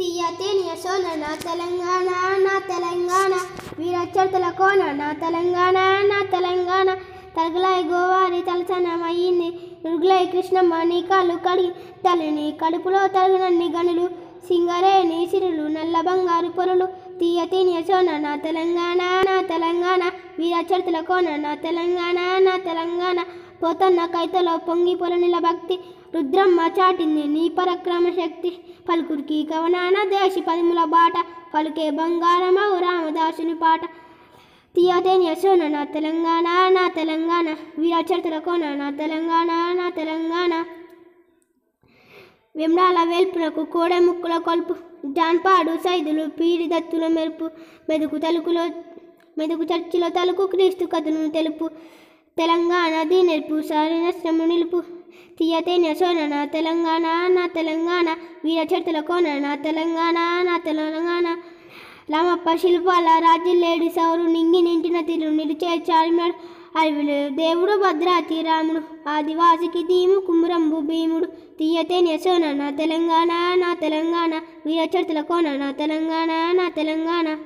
తీయతేని యశోన సోన నా తెలంగాణ నా తెలంగాణ. వీరచరితల కోన నా తెలంగాణ నా తెలంగాణ. తలగలాయి గోవారి తలసనమయ్యింది. రుగులాయి కృష్ణమ్మ నీ కాళ్ళు కడిగి తలని కడుపులో తలగనన్ని గనులు. సింగరేణి సిరులు నల్ల బంగారు పొరలు. తీయ యశోన నా తెలంగాణ నా తెలంగాణ. వీరచరితల కోన నా తెలంగాణ నా తెలంగాణ. పోతన్న కైతలో పొంగి పొలనిల భక్తి. రుద్రమ్మ చాటింది నీ పరక్రమ శక్తి. పలుకురికి కవనాన దేశి పదిముల బాట. పలుకే బంగారమవు రామదాసుని పాట. తీయతేని యశోన నా తెలంగాణ నా తెలంగాణ. వీరచరితల కోన నా తెలంగాణ నా తెలంగాణ. విమ్రాల వేల్పులకు కోడె ముక్కుల కొల్పు. జాన్పాడు సైదులు పీడి దత్తుల మెరుపు. మెదుకు తలుకులో మెదుకు చర్చిలో తలుకు క్రీస్తు కథను తెలుపు. తెలంగాణ దీనెల్పు సారిన శ్రమ నిలుపు. తీయతే సోన నా తెలంగాణ నా తెలంగాణ. వీర చరితల కోన నా తెలంగాణ నా తెలంగాణ. రామప్ప శిల్పాల రాజ్యలేడి సౌరు నింగి నింటిన తిరు నిలిచే చారిమాడు అడవిలో దేవుడు భద్రాతి రాముడు ఆదివాసికి దీము కుమురంబు భీముడు. తీయతేనే సోన నా తెలంగాణ నా తెలంగాణ. వీర చరితల కోన నా తెలంగాణ నా తెలంగాణ.